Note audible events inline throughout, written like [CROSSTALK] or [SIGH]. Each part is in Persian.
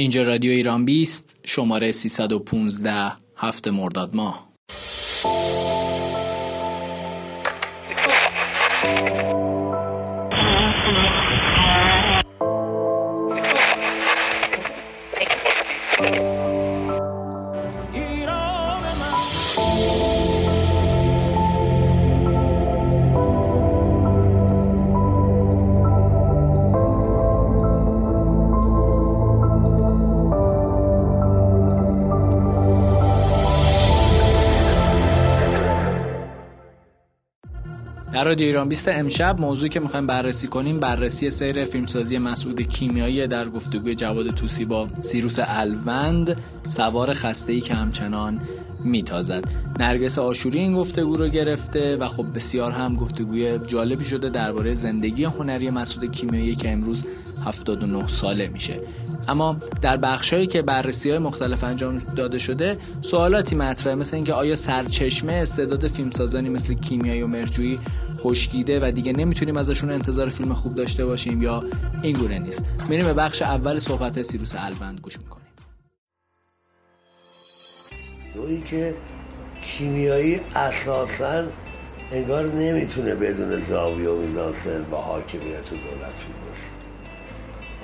اینجا رادیو ایران بیست شماره 315 هفته مرداد ماه. رادیو ایران 20 امشب موضوعی که می‌خوایم بررسی کنیم بررسی سیر فیلمسازی مسعود کیمیایی در گفتگوی جواد توسی با سیروس الوند سوار خسته ای که همچنان میتازد. نرگس آشوری این گفتگو رو گرفته و خب بسیار هم گفتگوی جالبی شده درباره زندگی هنری مسعود کیمیایی که امروز 79 ساله میشه. اما در بخشهایی که بررسی های مختلف انجام داده شده سوالاتی مطرحه مثل اینکه آیا سرچشمه استعداد فیلمسازانی مثل کیمیایی و مرجویی خشکیده و دیگه نمی‌تونیم ازشون انتظار فیلم خوب داشته باشیم یا این گونه نیست. میریم به بخش اول صحبت سیروس الوند گوش می‌کنیم. دوری که کیمیایی اساسا انگار نمی‌تونه بدون زاویه و میزانسن با حاکمیت و دولت فیلم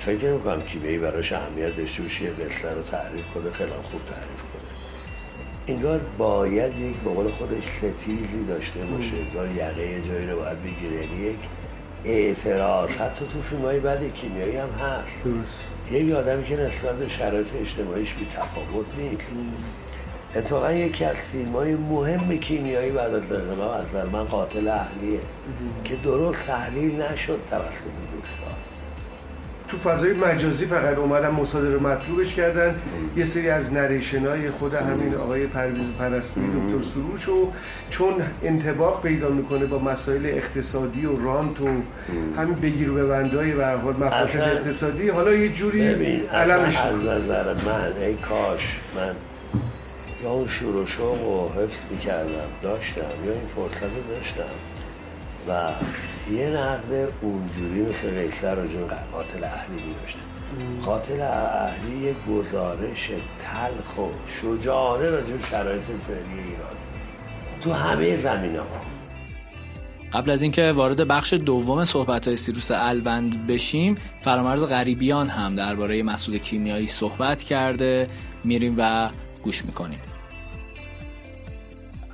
فکر نمی‌کنم کیمیایی براش اهمیت داشته باشه یه قصه رو تعریف کنه خیلی خوب تعریف کنه. انگار باید یک به قول خودش ستیزی داشته باشه. انگار یقه یه جایی رو باید بگیره. یعنی یک اعتراض. حتی تو فیلم های بعد کیمیایی هم هست. درست. یک آدمی که نسبت به شرایط اجتماعیش بی تفاوت نیست. اتفاقا یکی از فیلم های مهم کیمیایی بعد از از من قاتل اهلیه. که درست تحلیل نشد توسط دوستان. تو فضای مجازی فقط اومدن مصادره مطلوبش کردن. یه سری از نریشن های خود همین آقای پرویز پرستی دکتر سروش و چون انتباق پیدا می‌کنه با مسائل اقتصادی و رانت و همین بگیر و ببندهای به حال مفاسد اقتصادی حالا یه جوری علمش از نظر من ای کاش من یا اون شور و شوق و حفظ می‌کردم داشتم یا این فرصت داشتم و یه نقد اونجوری مثل قیصر راجع قاتل اهلی میداشتم قاتل اهلی یک گزارش تلخ و شجاعانه راجع شرایط فعلی ایران. تو همه زمین ها قبل از اینکه وارد بخش دوم صحبت های سیروس الوند بشیم فرامرز غریبیان هم درباره مسئول کیمیایی صحبت کرده. میریم و گوش می‌کنیم.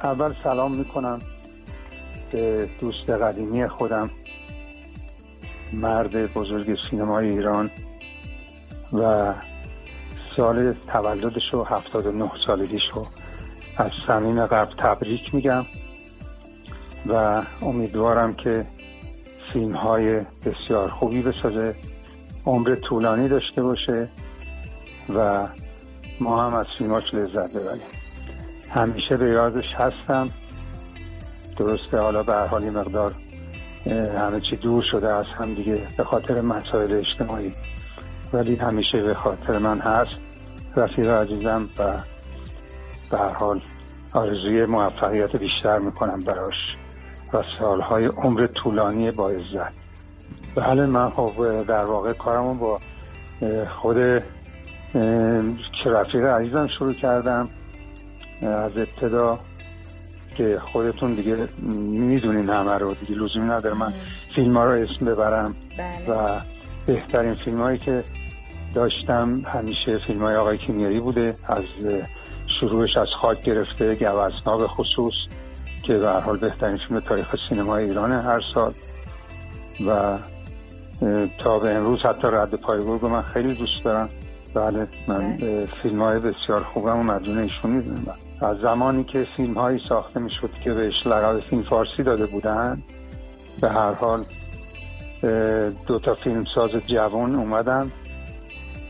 اول سلام می‌کنم. به دوست قدیمی خودم مرد بزرگ سینمای ایران و سال تولدش و 79 سالگیش رو از صمیم قبل تبریک میگم و امیدوارم که فیلم های بسیار خوبی بسازه عمر طولانی داشته باشه و ما هم از فیلماش لذت ببریم. همیشه به یادش هستم. درسته. حالا به حال مقدار همه چی دور شده از هم دیگه به خاطر مسائل اجتماعی. ولی همیشه به خاطر من هست. رفیق عزیزم و به هر حال آرزوی موفقیت بیشتر می‌کنم براش و سالهای عمر طولانی با عزت. بله من خب در واقع کارمو با خود رفیق عزیزم شروع کردم. از ابتدا که خودتون دیگه می‌دونین همه رو دیگه لزومی نداره. من فیلم ها رو اسم ببرم بله. و بهترین فیلم هایی که داشتم همیشه فیلم های آقای کیمیایی بوده. از شروعش از خاک گرفته گوزنا به خصوص که به حال بهترین فیلم تاریخ سینما ایران هر سال. و تا به امروز حتی رد پایگورگ من خیلی دوست دارم. بله من بله. فیلم های بسیار خوبم و مدونه ایشون می‌دونم. از زمانی که فیلم هایی ساخته می‌شد که بهش لقب فیلم فارسی داده بودن به هر حال دو تا فیلم ساز جوان اومدن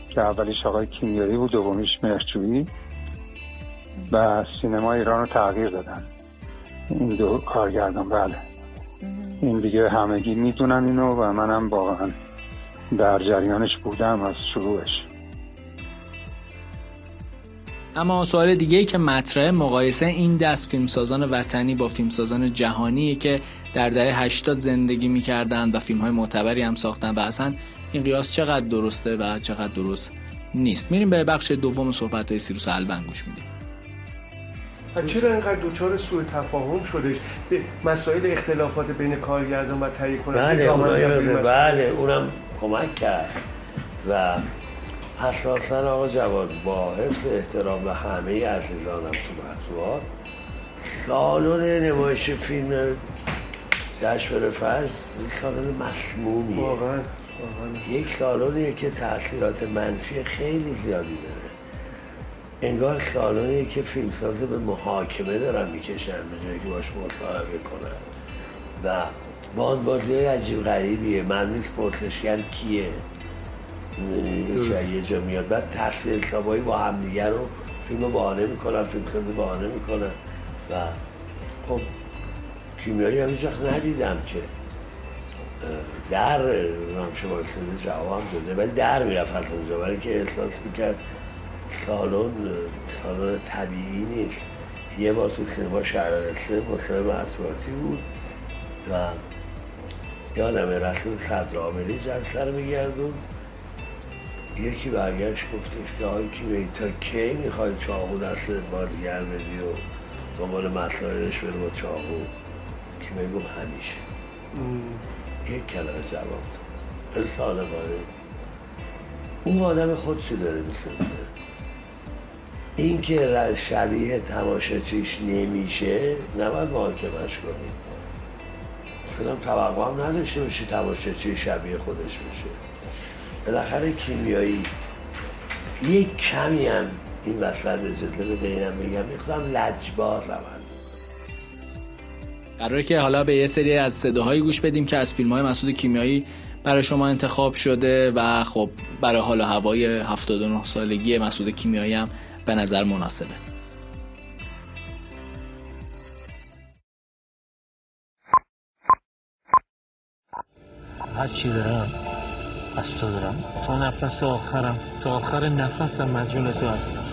که اولیش آقای کیمیایی بود دومیش مرچویی و سینما ایران رو تغییر دادن. این دو کارگردان بله. این دیگه همگی می‌دونن اینو و منم واقعا در جریانش بودم از شروعش. اما سوال دیگه ای که مطرحه مقایسه این دست فیلمسازان وطنی با فیلمسازان جهانی که در دهه 80 زندگی می‌کردن و فیلم های معتبری هم ساختن و اصلا این قیاس چقدر درسته و چقدر درست نیست. میریم به بخش دوم صحبت های سیروس الون گوش میدیم. چرا اینقدر دوچار سوء تفاهم شده به مسائل اختلافات بین کارگردان و تهیه کننده بله بله اونم کمک کرد و اساسا آقا جواد با حفظ احترام به همه عزیزانم تو مطبوعات. سالن نمایش فیلم جشن فضل سالن مسمومیه. واقعا یک سالونیه که تاثیرات منفی خیلی زیادی داره. انگار سالونیه که فیلمساز به محاکمه دارن می‌کشن به جایی که باش مصاحبه کنن. و بازی عجیب غریبیه. من نیست پرسشگر کیه. یه جا میاد. بعد تصویر حسابایی با همدیگه رو فیلم بانه می‌کنن فیلم سازی بانه می‌کنن و خب کیمیایی هم هیچ ندیدم که در رامشه وایستده جواب داده ولی در می‌رفت از اونجا. ولی که احساس می‌کرد سالن سالن طبیعی نیست. یه بار تو سینما شهرارسته مصاحبه مطبوعاتی بود و یادم رسول صدر عاملی جلسه رو میگردون یکی برگشت گفتش که آقای کی تا کی می‌خوای چاقو دست بازیگر بدی و دنبال مسائلش بره با چاقو؟ کی میگم همیشه. یک کلمه جواب داد. خیلی سالمانه اون آدم خودشو داره میسنده این که شبیه تماشاچیش نمیشه نباید محاکمش کنیم شدم توقع هم نداشته باشی تماشاچی شبیه خودش بشه. بالاخره کیمیایی یک کمی هم این وسط اجازه بده اینم بگم. می‌خواستم لجباز عمل قراره که حالا به یه سری از صداهایی گوش بدیم که از فیلم های مسعود کیمیایی برای شما انتخاب شده و خب برای حال هوای 79 سالگی مسعود کیمیایی هم به نظر مناسبه. هر چی دارم. از تو دارم؟ تا نفس آخرم. تا آخر نفسم مجنون تو هستم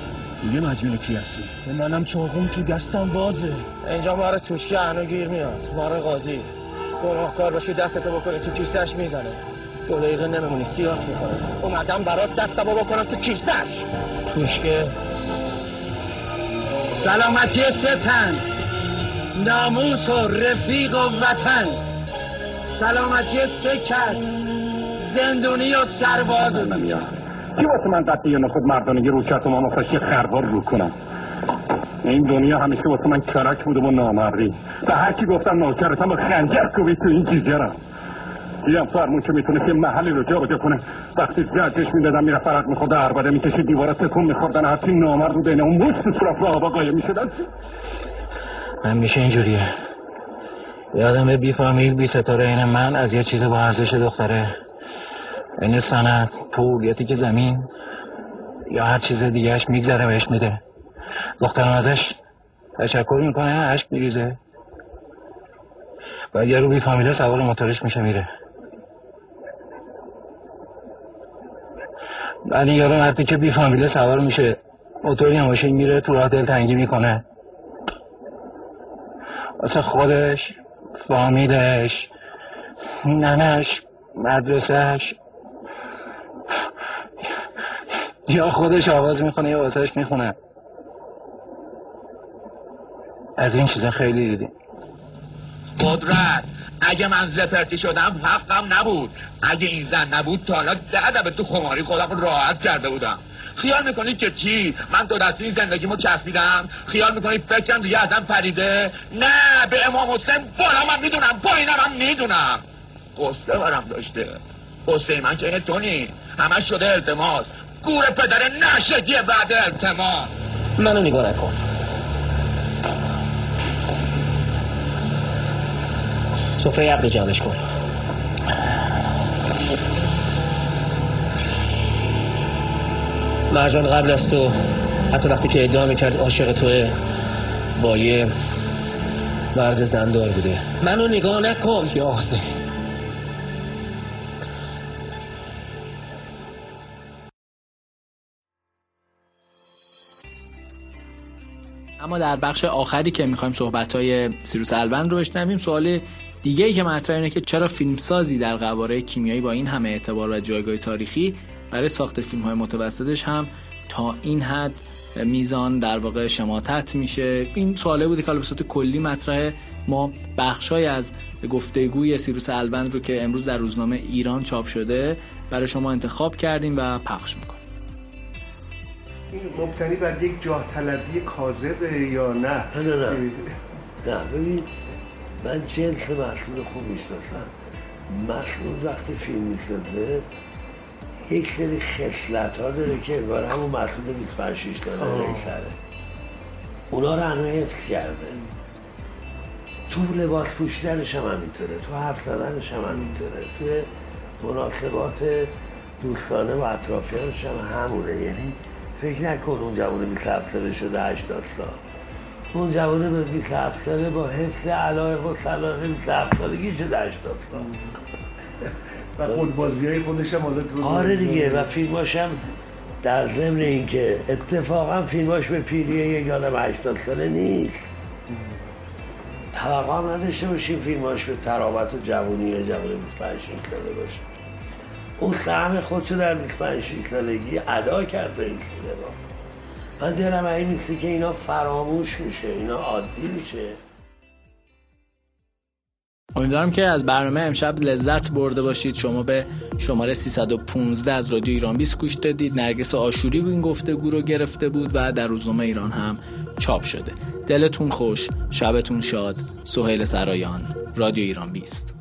دیگه مجنون کی هستی؟ به منم چاقوم تو دستم بازه. اینجا مار توشکی هنو گیر میاد. مار قاضی. گناهکار باشی دستتو بکنی تو کیسهش می‌زنه. دو دقیقه نمیمونی سیاه می‌کنه اومدم برات دستمو بکنم تو کیسهش توشکه. سلامتی ستن. ناموس و رفیق و وطن. سلامتی سکت زندونی و سرباز نمیاد کی واسه من قطعی نخود مردانگی رو کرد و من واسه خربار رو کنم؟ این دنیا همیشه واسه من کرک بودم و نامردی. به هر کی گفتم نوکرتم با خنجر کوبید تو این جیجرم دیدم فرمون که می‌تونه که محلی رو جا کنه. وقتی زجش می‌دادم میره فرق میخورده عربده می‌کشید دیوارا تکون میخوردن. هرچی نامرد رو بین اون مشت صورت رو آبا قایم می‌شدن. همیشه اینجوریه. یادم بی فامیل بی ستاره این من از یه چیز با ارزش دختره. این سند پولیتی که زمین یا هر چیز دیگهش میگذره بهش میده. دخترم ازش تشکر می‌کنه عشق میریزه. بعد یه رو بی فامیله سوار موتورش میشه میره. بعد یارو وقتی که بی فامیله سوار میشه. موتوری ماشین میره تو راه دل تنگی می‌کنه. واسه خودش فامیلش ننش مدرسهش یا خودش آواز می‌خونه یا واسهش می‌خونه. از این چیزا خیلی دیدیم قدرت اگه من زپرتی شدم حقم نبود. اگه این زن نبود تا حالا به تو خماری خودم راحت کرده بودم. خیال می‌کنید که چی؟ من دو دستی زندگیمو چسبیدم. خیال می‌کنید فکرم دیگه ازم پریده؟ نه به امام حسین بالا من می‌دونم پایینم من می‌دونم. قصه برم داشته. قصه من که تو نی. همش شده التماس. گور پدر نشدی بعد التماس. منو نگاه نکن. سفره عقل جمعش کن. مرجان قبل از تو حتی وقتی که ادعا می‌کرد عاشق توه با یه مرد زندار بوده. منو نگاه نکن. یا اما در بخش آخری که می‌خوایم صحبت های سیروس الوند رو بشنویم سوال دیگه ای که مطرح اینه که چرا فیلمسازی در قواره کیمیایی با این همه اعتبار و جایگاه تاریخی برای ساخت فیلم های متوسطش هم تا این حد میزان در واقع شماتت میشه؟ این سواله بوده که به کلی مطرحه. ما بخشای از گفتگوی سیروس البند رو که امروز در روزنامه ایران چاپ شده برای شما انتخاب کردیم و پخش می‌کنیم. این مبتنی بر یک جاه طلبی کاذبه یا نه؟ نه نه نه. نه ببین من جنس محصول خوب می‌شناسم. محصول وقتی فیلم می‌سازه یک سری خصلت ها داره که انگار همون محصول 25 6 داره سره. اونا رو همه حفظ کرده. تو لباس پوشیدنش هم همینطوره تو حرف زدنش هم همینطوره. تو مناسبات دوستانه و اطرافیانش هم همونه. یعنی فکر نکن اون جوانه 27 ساله شده 80 سال. اون جوانه به 27 ساله با حفظ علایق و صلاح 27 سالگی شده 80 سال. [LAUGHS] و خودبازی های خودش هم آره دیگه و فیلماش هم در ضمن اینکه اتفاقا فیلماش به پیری یک آدم 80 ساله نیست. توقع هم نداشته باشیم فیلماش به ترابط و جوانی جوانی 25 ساله باشه. اون سهم خودشو در 25 سالگی ادا کرد به این سینما من دلم این نیستی که اینا فراموش میشه اینا عادی میشه. امیدوارم که از برنامه امشب لذت برده باشید. شما به شماره 315 از رادیو ایران 20 گوش دادید. نرگس آشوری این گفتگو رو گرفته بود و در روزنامه ایران هم چاپ شده. دلتون خوش شبتون شاد. سهیل سرایان رادیو ایران 20